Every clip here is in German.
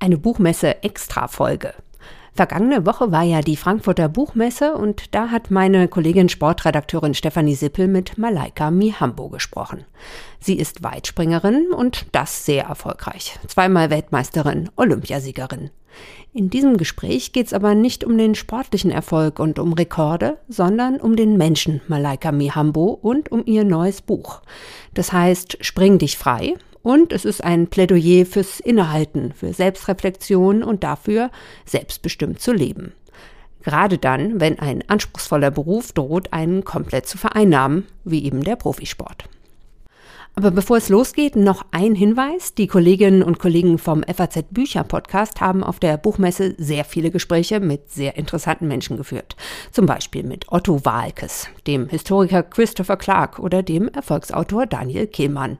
Eine Buchmesse-Extra-Folge. Vergangene Woche war ja die Frankfurter Buchmesse und da hat meine Kollegin Sportredakteurin Stefanie Sippel mit Malaika Mihambo gesprochen. Sie ist Weitspringerin und das sehr erfolgreich. Zweimal Weltmeisterin, Olympiasiegerin. In diesem Gespräch geht es aber nicht um den sportlichen Erfolg und um Rekorde, sondern um den Menschen Malaika Mihambo und um ihr neues Buch. Das heißt Spring dich frei und es ist ein Plädoyer fürs Innehalten, für Selbstreflexion und dafür, selbstbestimmt zu leben. Gerade dann, wenn ein anspruchsvoller Beruf droht, einen komplett zu vereinnahmen, wie eben der Profisport. Aber bevor es losgeht, noch ein Hinweis. Die Kolleginnen und Kollegen vom FAZ Bücher Podcast haben auf der Buchmesse sehr viele Gespräche mit sehr interessanten Menschen geführt. Zum Beispiel mit Otto Walkes, dem Historiker Christopher Clark oder dem Erfolgsautor Daniel Kehlmann.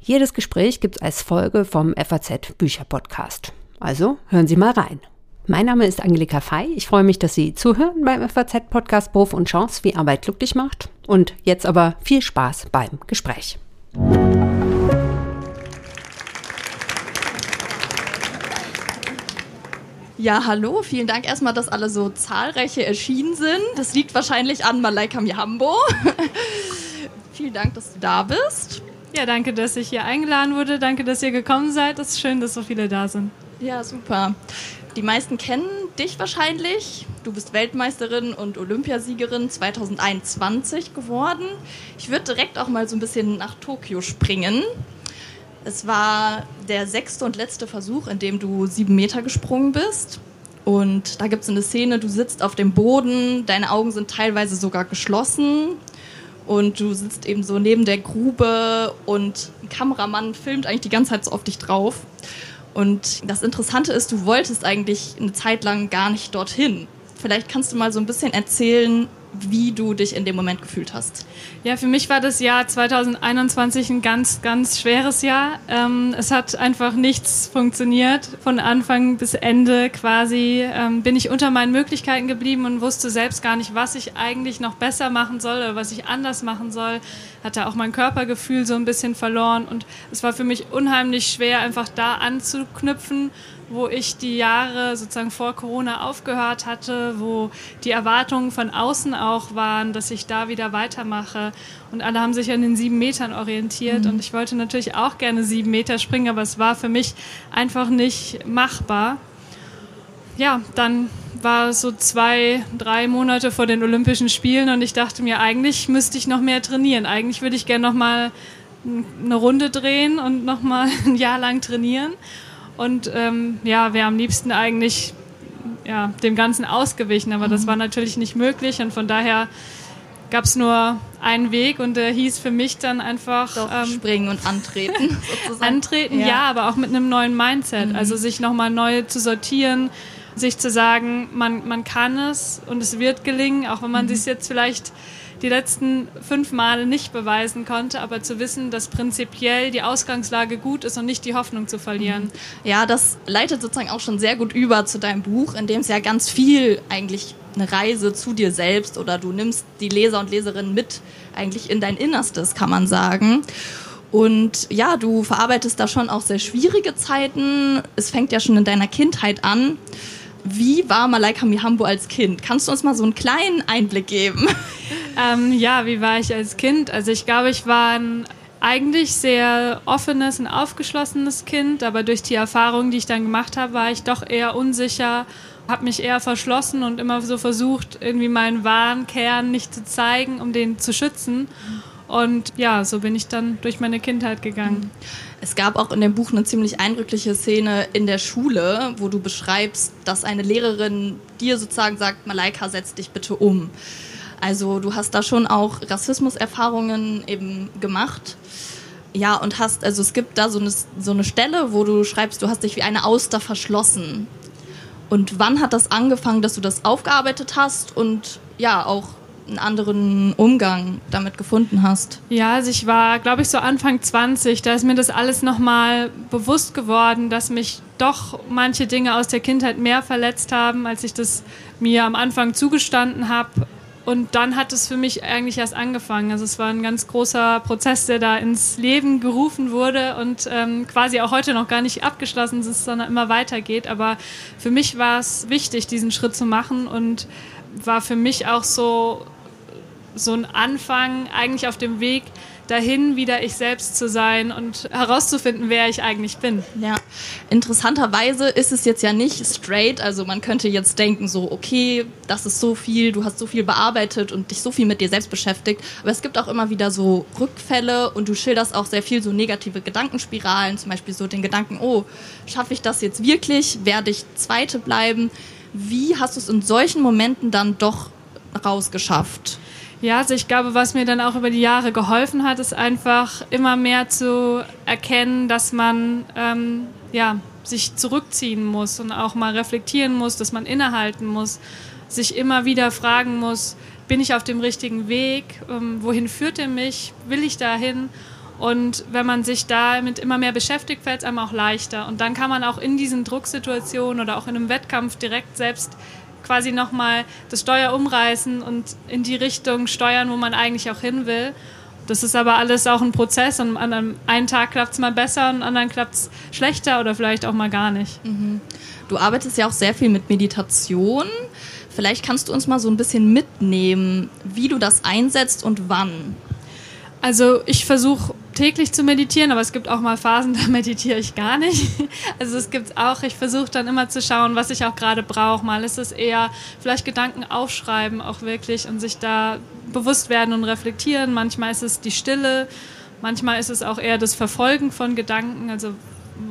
Jedes Gespräch gibt's als Folge vom FAZ Bücher Podcast. Also hören Sie mal rein. Mein Name ist Angelika Fei. Ich freue mich, dass Sie zuhören beim FAZ Podcast Beruf und Chance, wie Arbeit glücklich macht. Und jetzt aber viel Spaß beim Gespräch. Ja, hallo. Vielen Dank erstmal, dass alle so zahlreiche erschienen sind. Das liegt wahrscheinlich an Malaika Mihambo. Vielen Dank, dass du da bist. Ja, danke, dass ich hier eingeladen wurde. Danke, dass ihr gekommen seid. Es ist schön, dass so viele da sind. Ja, super. Die meisten kennen dich wahrscheinlich. Du bist Weltmeisterin und Olympiasiegerin 2021 geworden. Ich würde direkt auch mal so ein bisschen nach Tokio springen. Es war der sechste und letzte Versuch, in dem du sieben Meter gesprungen bist. Und da gibt es eine Szene, du sitzt auf dem Boden, deine Augen sind teilweise sogar geschlossen und du sitzt eben so neben der Grube und ein Kameramann filmt eigentlich die ganze Zeit so auf dich drauf. Und das Interessante ist, du wolltest eigentlich eine Zeit lang gar nicht dorthin. Vielleicht kannst du mal so ein bisschen erzählen, wie du dich in dem Moment gefühlt hast. Ja, für mich war das Jahr 2021 ein ganz, ganz schweres Jahr. Ähm, es hat einfach nichts funktioniert. Von Anfang bis Ende quasi ähm, bin ich unter meinen Möglichkeiten geblieben und wusste selbst gar nicht, was ich eigentlich noch besser machen soll oder was ich anders machen soll. Hatte auch mein Körpergefühl so ein bisschen verloren und es war für mich unheimlich schwer, einfach da anzuknüpfen wo ich die Jahre sozusagen vor Corona aufgehört hatte, wo die Erwartungen von außen auch waren, dass ich da wieder weitermache. Und alle haben sich an den sieben Metern orientiert. Mhm. Und ich wollte natürlich auch gerne sieben Meter springen, aber es war für mich einfach nicht machbar. Ja, dann war es so zwei, drei Monate vor den Olympischen Spielen und ich dachte mir, eigentlich müsste ich noch mehr trainieren. Eigentlich würde ich gerne noch mal eine Runde drehen und noch mal ein Jahr lang trainieren. Und ähm, ja, wäre am liebsten eigentlich ja, dem Ganzen ausgewichen, aber mhm. das war natürlich nicht möglich und von daher gab es nur einen Weg und der hieß für mich dann einfach Doch, ähm, springen und antreten. Sozusagen. Antreten, ja. ja. aber auch mit einem neuen Mindset, mhm. also sich nochmal neu zu sortieren, sich zu sagen, man, man kann es und es wird gelingen, auch wenn man mhm. sich jetzt vielleicht die letzten fünf Male nicht beweisen konnte, aber zu wissen, dass prinzipiell die Ausgangslage gut ist und nicht die Hoffnung zu verlieren. Ja, das leitet sozusagen auch schon sehr gut über zu deinem Buch, in dem es ja ganz viel eigentlich eine Reise zu dir selbst oder du nimmst die Leser und Leserinnen mit eigentlich in dein Innerstes, kann man sagen. Und ja, du verarbeitest da schon auch sehr schwierige Zeiten. Es fängt ja schon in deiner Kindheit an. Wie war Malaika Mihambo als Kind? Kannst du uns mal so einen kleinen Einblick geben? Ähm, ja, wie war ich als Kind? Also ich glaube, ich war ein eigentlich sehr offenes und aufgeschlossenes Kind, aber durch die Erfahrungen, die ich dann gemacht habe, war ich doch eher unsicher, habe mich eher verschlossen und immer so versucht, irgendwie meinen wahren Kern nicht zu zeigen, um den zu schützen. Und ja, so bin ich dann durch meine Kindheit gegangen. Es gab auch in dem Buch eine ziemlich eindrückliche Szene in der Schule, wo du beschreibst, dass eine Lehrerin dir sozusagen sagt, Malaika, setz dich bitte um. Also du hast da schon auch Rassismuserfahrungen eben gemacht. Ja, und hast, also es gibt da so eine, so eine Stelle, wo du schreibst, du hast dich wie eine Auster verschlossen. Und wann hat das angefangen, dass du das aufgearbeitet hast und ja, auch einen anderen Umgang damit gefunden hast? Ja, also ich war, glaube ich, so Anfang 20, da ist mir das alles nochmal bewusst geworden, dass mich doch manche Dinge aus der Kindheit mehr verletzt haben, als ich das mir am Anfang zugestanden habe Und dann hat es für mich eigentlich erst angefangen. Also es war ein ganz großer Prozess, der da ins Leben gerufen wurde und ähm, quasi auch heute noch gar nicht abgeschlossen ist, sondern immer weitergeht. Aber für mich war es wichtig, diesen Schritt zu machen und war für mich auch so, so ein Anfang eigentlich auf dem Weg, dahin, wieder ich selbst zu sein und herauszufinden, wer ich eigentlich bin. Ja, interessanterweise ist es jetzt ja nicht straight. Also man könnte jetzt denken, so, okay, das ist so viel, du hast so viel bearbeitet und dich so viel mit dir selbst beschäftigt. Aber es gibt auch immer wieder so Rückfälle und du schilderst auch sehr viel so negative Gedankenspiralen, zum Beispiel so den Gedanken, oh, schaffe ich das jetzt wirklich? Werde ich Zweite bleiben? Wie hast du es in solchen Momenten dann doch rausgeschafft? Ja, also ich glaube, was mir dann auch über die Jahre geholfen hat, ist einfach immer mehr zu erkennen, dass man ähm, ja, sich zurückziehen muss und auch mal reflektieren muss, dass man innehalten muss, sich immer wieder fragen muss, bin ich auf dem richtigen Weg? Ähm, wohin führt er mich? Will ich dahin? Und wenn man sich damit immer mehr beschäftigt, fällt es einem auch leichter. Und dann kann man auch in diesen Drucksituationen oder auch in einem Wettkampf direkt selbst quasi nochmal das Steuer umreißen und in die Richtung steuern, wo man eigentlich auch hin will. Das ist aber alles auch ein Prozess und an einem Tag klappt es mal besser und am anderen klappt es schlechter oder vielleicht auch mal gar nicht. Mhm. Du arbeitest ja auch sehr viel mit Meditation. Vielleicht kannst du uns mal so ein bisschen mitnehmen, wie du das einsetzt und wann. Also ich versuche täglich zu meditieren, aber es gibt auch mal Phasen, da meditiere ich gar nicht. Also es gibt auch, ich versuche dann immer zu schauen, was ich auch gerade brauche. Mal ist es eher vielleicht Gedanken aufschreiben auch wirklich und sich da bewusst werden und reflektieren. Manchmal ist es die Stille, manchmal ist es auch eher das Verfolgen von Gedanken, also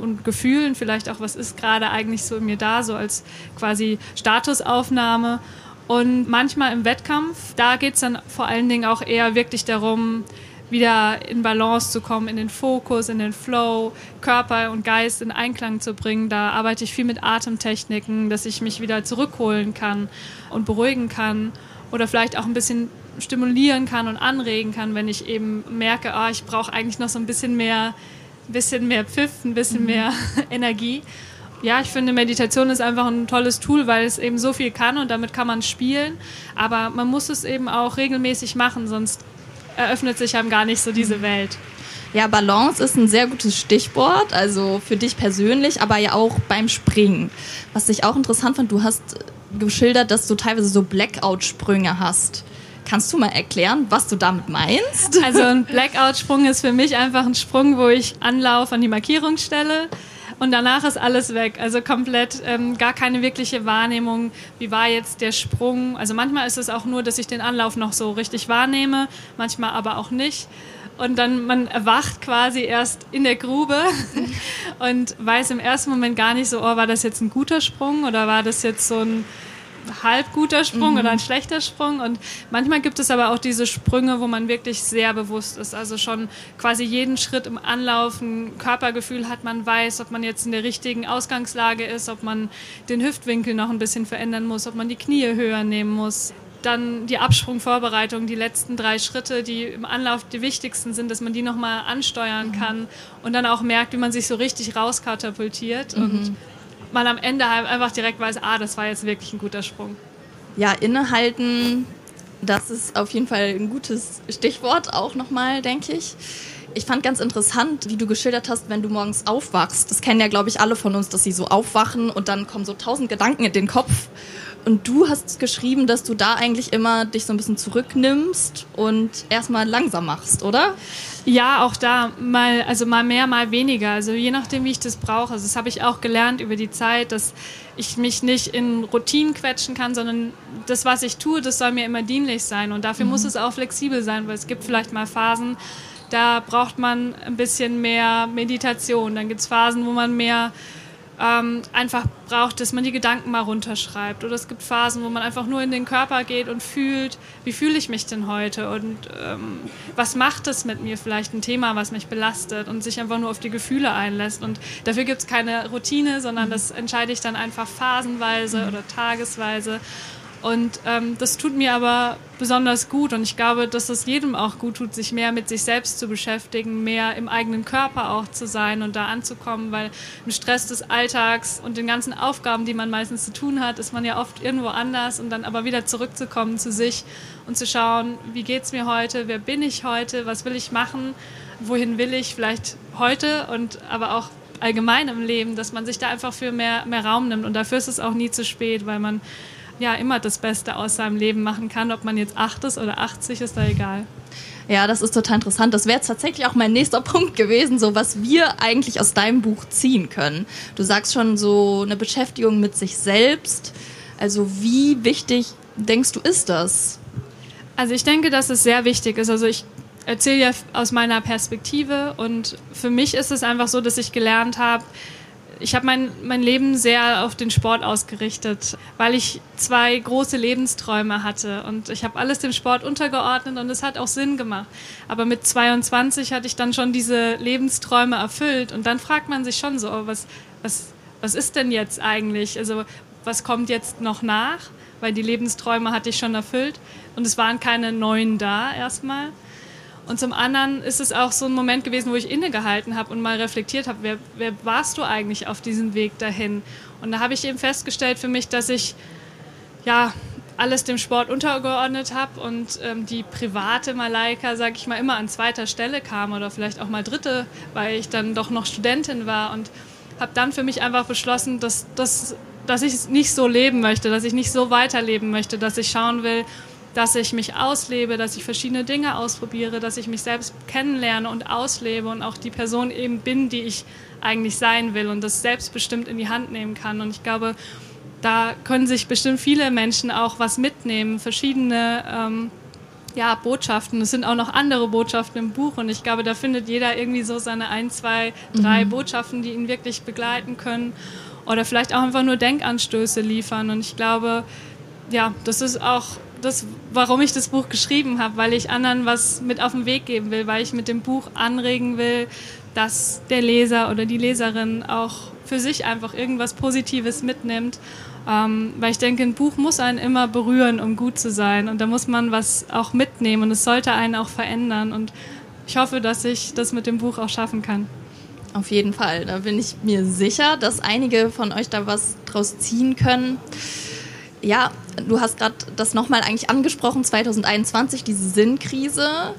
und Gefühlen, vielleicht auch, was ist gerade eigentlich so in mir da, so als quasi Statusaufnahme. Und manchmal im Wettkampf, da geht es dann vor allen Dingen auch eher wirklich darum, wieder in Balance zu kommen, in den Fokus, in den Flow, Körper und Geist in Einklang zu bringen. Da arbeite ich viel mit Atemtechniken, dass ich mich wieder zurückholen kann und beruhigen kann oder vielleicht auch ein bisschen stimulieren kann und anregen kann, wenn ich eben merke, oh, ich brauche eigentlich noch so ein bisschen mehr, bisschen mehr Pfiff, ein bisschen mhm. mehr Energie. Ja, ich finde, Meditation ist einfach ein tolles Tool, weil es eben so viel kann und damit kann man spielen. Aber man muss es eben auch regelmäßig machen, sonst eröffnet sich einem gar nicht so diese Welt. Ja, Balance ist ein sehr gutes Stichwort, also für dich persönlich, aber ja auch beim Springen. Was ich auch interessant fand, du hast geschildert, dass du teilweise so Blackout-Sprünge hast. Kannst du mal erklären, was du damit meinst? Also ein Blackout-Sprung ist für mich einfach ein Sprung, wo ich Anlauf an die Markierung stelle und danach ist alles weg. Also komplett ähm, gar keine wirkliche Wahrnehmung, wie war jetzt der Sprung. Also manchmal ist es auch nur, dass ich den Anlauf noch so richtig wahrnehme, manchmal aber auch nicht. Und dann man erwacht quasi erst in der Grube und weiß im ersten Moment gar nicht so, oh, war das jetzt ein guter Sprung oder war das jetzt so ein halb guter Sprung mhm. oder ein schlechter Sprung. Und manchmal gibt es aber auch diese Sprünge, wo man wirklich sehr bewusst ist. Also schon quasi jeden Schritt im Anlauf ein Körpergefühl hat, man weiß, ob man jetzt in der richtigen Ausgangslage ist, ob man den Hüftwinkel noch ein bisschen verändern muss, ob man die Knie höher nehmen muss dann die Absprungvorbereitung, die letzten drei Schritte, die im Anlauf die wichtigsten sind, dass man die nochmal ansteuern mhm. kann und dann auch merkt, wie man sich so richtig rauskatapultiert. Mhm. Und man am Ende einfach direkt weiß, ah, das war jetzt wirklich ein guter Sprung. Ja, innehalten, das ist auf jeden Fall ein gutes Stichwort auch nochmal, denke ich. Ich fand ganz interessant, wie du geschildert hast, wenn du morgens aufwachst. Das kennen ja, glaube ich, alle von uns, dass sie so aufwachen und dann kommen so tausend Gedanken in den Kopf. Und du hast geschrieben, dass du da eigentlich immer dich so ein bisschen zurücknimmst und erstmal langsam machst, oder? Ja, auch da mal, also mal mehr, mal weniger. Also je nachdem, wie ich das brauche. Also das habe ich auch gelernt über die Zeit, dass ich mich nicht in Routinen quetschen kann, sondern das, was ich tue, das soll mir immer dienlich sein. Und dafür mhm. muss es auch flexibel sein, weil es gibt vielleicht mal Phasen, da braucht man ein bisschen mehr Meditation. Dann gibt es Phasen, wo man mehr ähm, einfach braucht, dass man die Gedanken mal runterschreibt. Oder es gibt Phasen, wo man einfach nur in den Körper geht und fühlt, wie fühle ich mich denn heute und ähm, was macht es mit mir, vielleicht ein Thema, was mich belastet und sich einfach nur auf die Gefühle einlässt. Und dafür gibt es keine Routine, sondern das entscheide ich dann einfach phasenweise oder tagesweise. Und ähm, das tut mir aber besonders gut. Und ich glaube, dass es jedem auch gut tut, sich mehr mit sich selbst zu beschäftigen, mehr im eigenen Körper auch zu sein und da anzukommen, weil im Stress des Alltags und den ganzen Aufgaben, die man meistens zu tun hat, ist man ja oft irgendwo anders und dann aber wieder zurückzukommen zu sich und zu schauen, wie geht es mir heute, wer bin ich heute, was will ich machen, wohin will ich vielleicht heute und aber auch allgemein im Leben, dass man sich da einfach für mehr, mehr Raum nimmt. Und dafür ist es auch nie zu spät, weil man ja immer das Beste aus seinem Leben machen kann. Ob man jetzt 8 ist oder 80, ist da egal. Ja, das ist total interessant. Das wäre jetzt tatsächlich auch mein nächster Punkt gewesen, so was wir eigentlich aus deinem Buch ziehen können. Du sagst schon so eine Beschäftigung mit sich selbst. Also wie wichtig denkst du ist das? Also ich denke, dass es sehr wichtig ist. Also ich erzähle ja aus meiner Perspektive und für mich ist es einfach so, dass ich gelernt habe, ich habe mein, mein Leben sehr auf den Sport ausgerichtet, weil ich zwei große Lebensträume hatte und ich habe alles dem Sport untergeordnet und es hat auch Sinn gemacht. Aber mit 22 hatte ich dann schon diese Lebensträume erfüllt und dann fragt man sich schon so, oh, was, was, was ist denn jetzt eigentlich? Also was kommt jetzt noch nach? Weil die Lebensträume hatte ich schon erfüllt und es waren keine neuen da erstmal. Und zum anderen ist es auch so ein Moment gewesen, wo ich innegehalten habe und mal reflektiert habe, wer, wer warst du eigentlich auf diesem Weg dahin? Und da habe ich eben festgestellt für mich, dass ich ja alles dem Sport untergeordnet habe und ähm, die private Malaika, sage ich mal, immer an zweiter Stelle kam oder vielleicht auch mal dritte, weil ich dann doch noch Studentin war und habe dann für mich einfach beschlossen, dass, dass, dass ich es nicht so leben möchte, dass ich nicht so weiterleben möchte, dass ich schauen will, dass ich mich auslebe, dass ich verschiedene Dinge ausprobiere, dass ich mich selbst kennenlerne und auslebe und auch die Person eben bin, die ich eigentlich sein will und das selbstbestimmt in die Hand nehmen kann. Und ich glaube, da können sich bestimmt viele Menschen auch was mitnehmen, verschiedene ähm, ja, Botschaften. Es sind auch noch andere Botschaften im Buch und ich glaube, da findet jeder irgendwie so seine ein, zwei, drei mhm. Botschaften, die ihn wirklich begleiten können oder vielleicht auch einfach nur Denkanstöße liefern. Und ich glaube, ja, das ist auch das, warum ich das Buch geschrieben habe, weil ich anderen was mit auf den Weg geben will, weil ich mit dem Buch anregen will, dass der Leser oder die Leserin auch für sich einfach irgendwas Positives mitnimmt. Ähm, weil ich denke, ein Buch muss einen immer berühren, um gut zu sein. Und da muss man was auch mitnehmen und es sollte einen auch verändern. Und ich hoffe, dass ich das mit dem Buch auch schaffen kann. Auf jeden Fall. Da bin ich mir sicher, dass einige von euch da was draus ziehen können. Ja, du hast gerade das nochmal eigentlich angesprochen, 2021, diese Sinnkrise.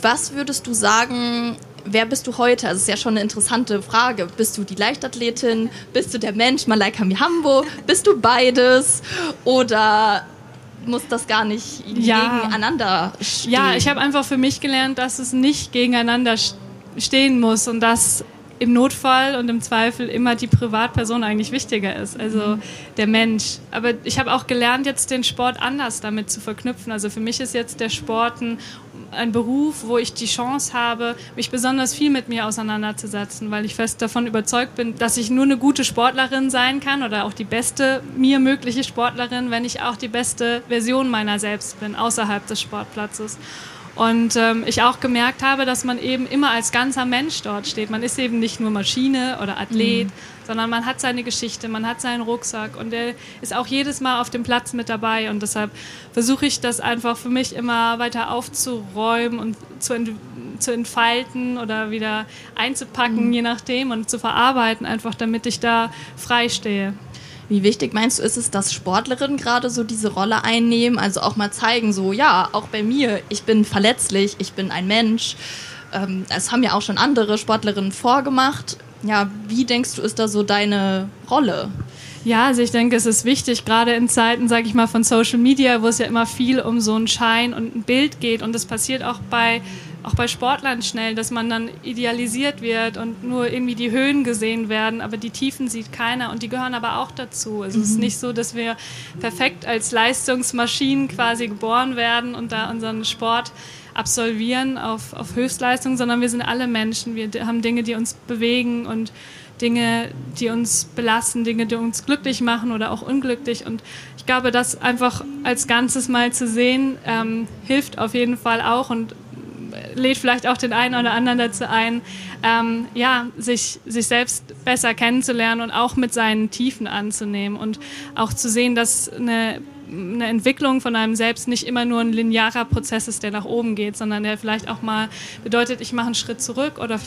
Was würdest du sagen, wer bist du heute? Also, das ist ja schon eine interessante Frage. Bist du die Leichtathletin? Bist du der Mensch, Malaika Mihambo? Bist du beides? Oder muss das gar nicht ja. gegeneinander stehen? Ja, ich habe einfach für mich gelernt, dass es nicht gegeneinander stehen muss und dass im Notfall und im Zweifel immer die Privatperson eigentlich wichtiger ist, also mhm. der Mensch. Aber ich habe auch gelernt, jetzt den Sport anders damit zu verknüpfen. Also für mich ist jetzt der Sport ein, ein Beruf, wo ich die Chance habe, mich besonders viel mit mir auseinanderzusetzen, weil ich fest davon überzeugt bin, dass ich nur eine gute Sportlerin sein kann oder auch die beste mir mögliche Sportlerin, wenn ich auch die beste Version meiner selbst bin, außerhalb des Sportplatzes. Und ähm, ich auch gemerkt habe, dass man eben immer als ganzer Mensch dort steht. Man ist eben nicht nur Maschine oder Athlet, mhm. sondern man hat seine Geschichte, man hat seinen Rucksack und der ist auch jedes Mal auf dem Platz mit dabei. Und deshalb versuche ich das einfach für mich immer weiter aufzuräumen und zu, ent zu entfalten oder wieder einzupacken, mhm. je nachdem, und zu verarbeiten, einfach damit ich da frei stehe. Wie wichtig meinst du, ist es, dass Sportlerinnen gerade so diese Rolle einnehmen, also auch mal zeigen, so ja, auch bei mir, ich bin verletzlich, ich bin ein Mensch. Ähm, das haben ja auch schon andere Sportlerinnen vorgemacht. Ja, wie denkst du, ist da so deine Rolle? Ja, also ich denke, es ist wichtig, gerade in Zeiten, sage ich mal, von Social Media, wo es ja immer viel um so einen Schein und ein Bild geht. Und das passiert auch bei auch bei Sportlern schnell, dass man dann idealisiert wird und nur irgendwie die Höhen gesehen werden, aber die Tiefen sieht keiner und die gehören aber auch dazu. Also mhm. es ist mhm. nicht so, dass wir perfekt als Leistungsmaschinen quasi geboren werden und da unseren Sport absolvieren auf, auf Höchstleistung, sondern wir sind alle Menschen. Wir haben Dinge, die uns bewegen und Dinge, die uns belasten, Dinge, die uns glücklich machen oder auch unglücklich. Und ich glaube, das einfach als Ganzes mal zu sehen, ähm, hilft auf jeden Fall auch und lädt vielleicht auch den einen oder anderen dazu ein, ähm, ja, sich, sich selbst besser kennenzulernen und auch mit seinen Tiefen anzunehmen und auch zu sehen, dass eine eine Entwicklung von einem selbst nicht immer nur ein linearer Prozess ist, der nach oben geht, sondern der vielleicht auch mal bedeutet, ich mache einen Schritt zurück oder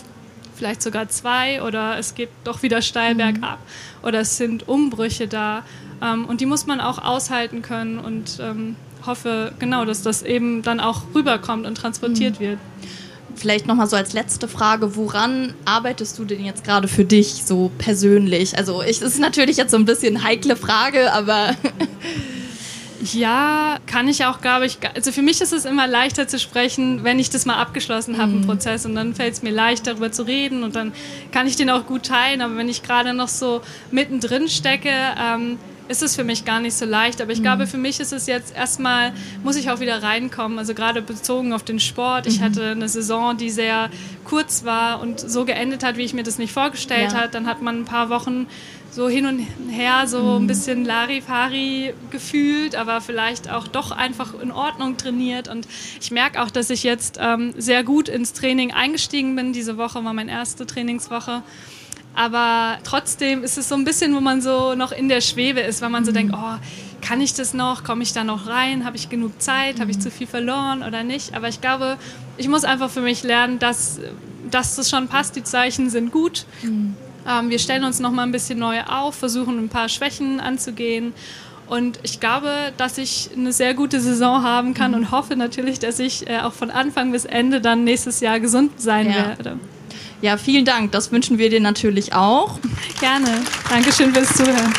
vielleicht sogar zwei oder es geht doch wieder steil mhm. bergab oder es sind Umbrüche da ähm, und die muss man auch aushalten können und ähm, hoffe genau, dass das eben dann auch rüberkommt und transportiert mhm. wird. Vielleicht nochmal so als letzte Frage, woran arbeitest du denn jetzt gerade für dich so persönlich? Also ich, das ist natürlich jetzt so ein bisschen heikle Frage, aber Ja, kann ich auch, glaube ich. Also für mich ist es immer leichter zu sprechen, wenn ich das mal abgeschlossen habe, mhm. einen Prozess. Und dann fällt es mir leicht, darüber zu reden und dann kann ich den auch gut teilen. Aber wenn ich gerade noch so mittendrin stecke, ähm, ist es für mich gar nicht so leicht. Aber ich mhm. glaube, für mich ist es jetzt erstmal, muss ich auch wieder reinkommen. Also gerade bezogen auf den Sport. Ich mhm. hatte eine Saison, die sehr kurz war und so geendet hat, wie ich mir das nicht vorgestellt ja. habe. Dann hat man ein paar Wochen so hin und her so mhm. ein bisschen Larifari gefühlt, aber vielleicht auch doch einfach in Ordnung trainiert. Und ich merke auch, dass ich jetzt ähm, sehr gut ins Training eingestiegen bin. Diese Woche war meine erste Trainingswoche. Aber trotzdem ist es so ein bisschen, wo man so noch in der Schwebe ist, weil man so mhm. denkt, oh, kann ich das noch? Komme ich da noch rein? Habe ich genug Zeit? Mhm. Habe ich zu viel verloren oder nicht? Aber ich glaube, ich muss einfach für mich lernen, dass, dass das schon passt. Die Zeichen sind gut. Mhm. Ähm, wir stellen uns noch mal ein bisschen neu auf, versuchen ein paar Schwächen anzugehen. Und ich glaube, dass ich eine sehr gute Saison haben kann mhm. und hoffe natürlich, dass ich äh, auch von Anfang bis Ende dann nächstes Jahr gesund sein ja. werde. Ja, vielen Dank. Das wünschen wir dir natürlich auch. Gerne. Dankeschön fürs Zuhören.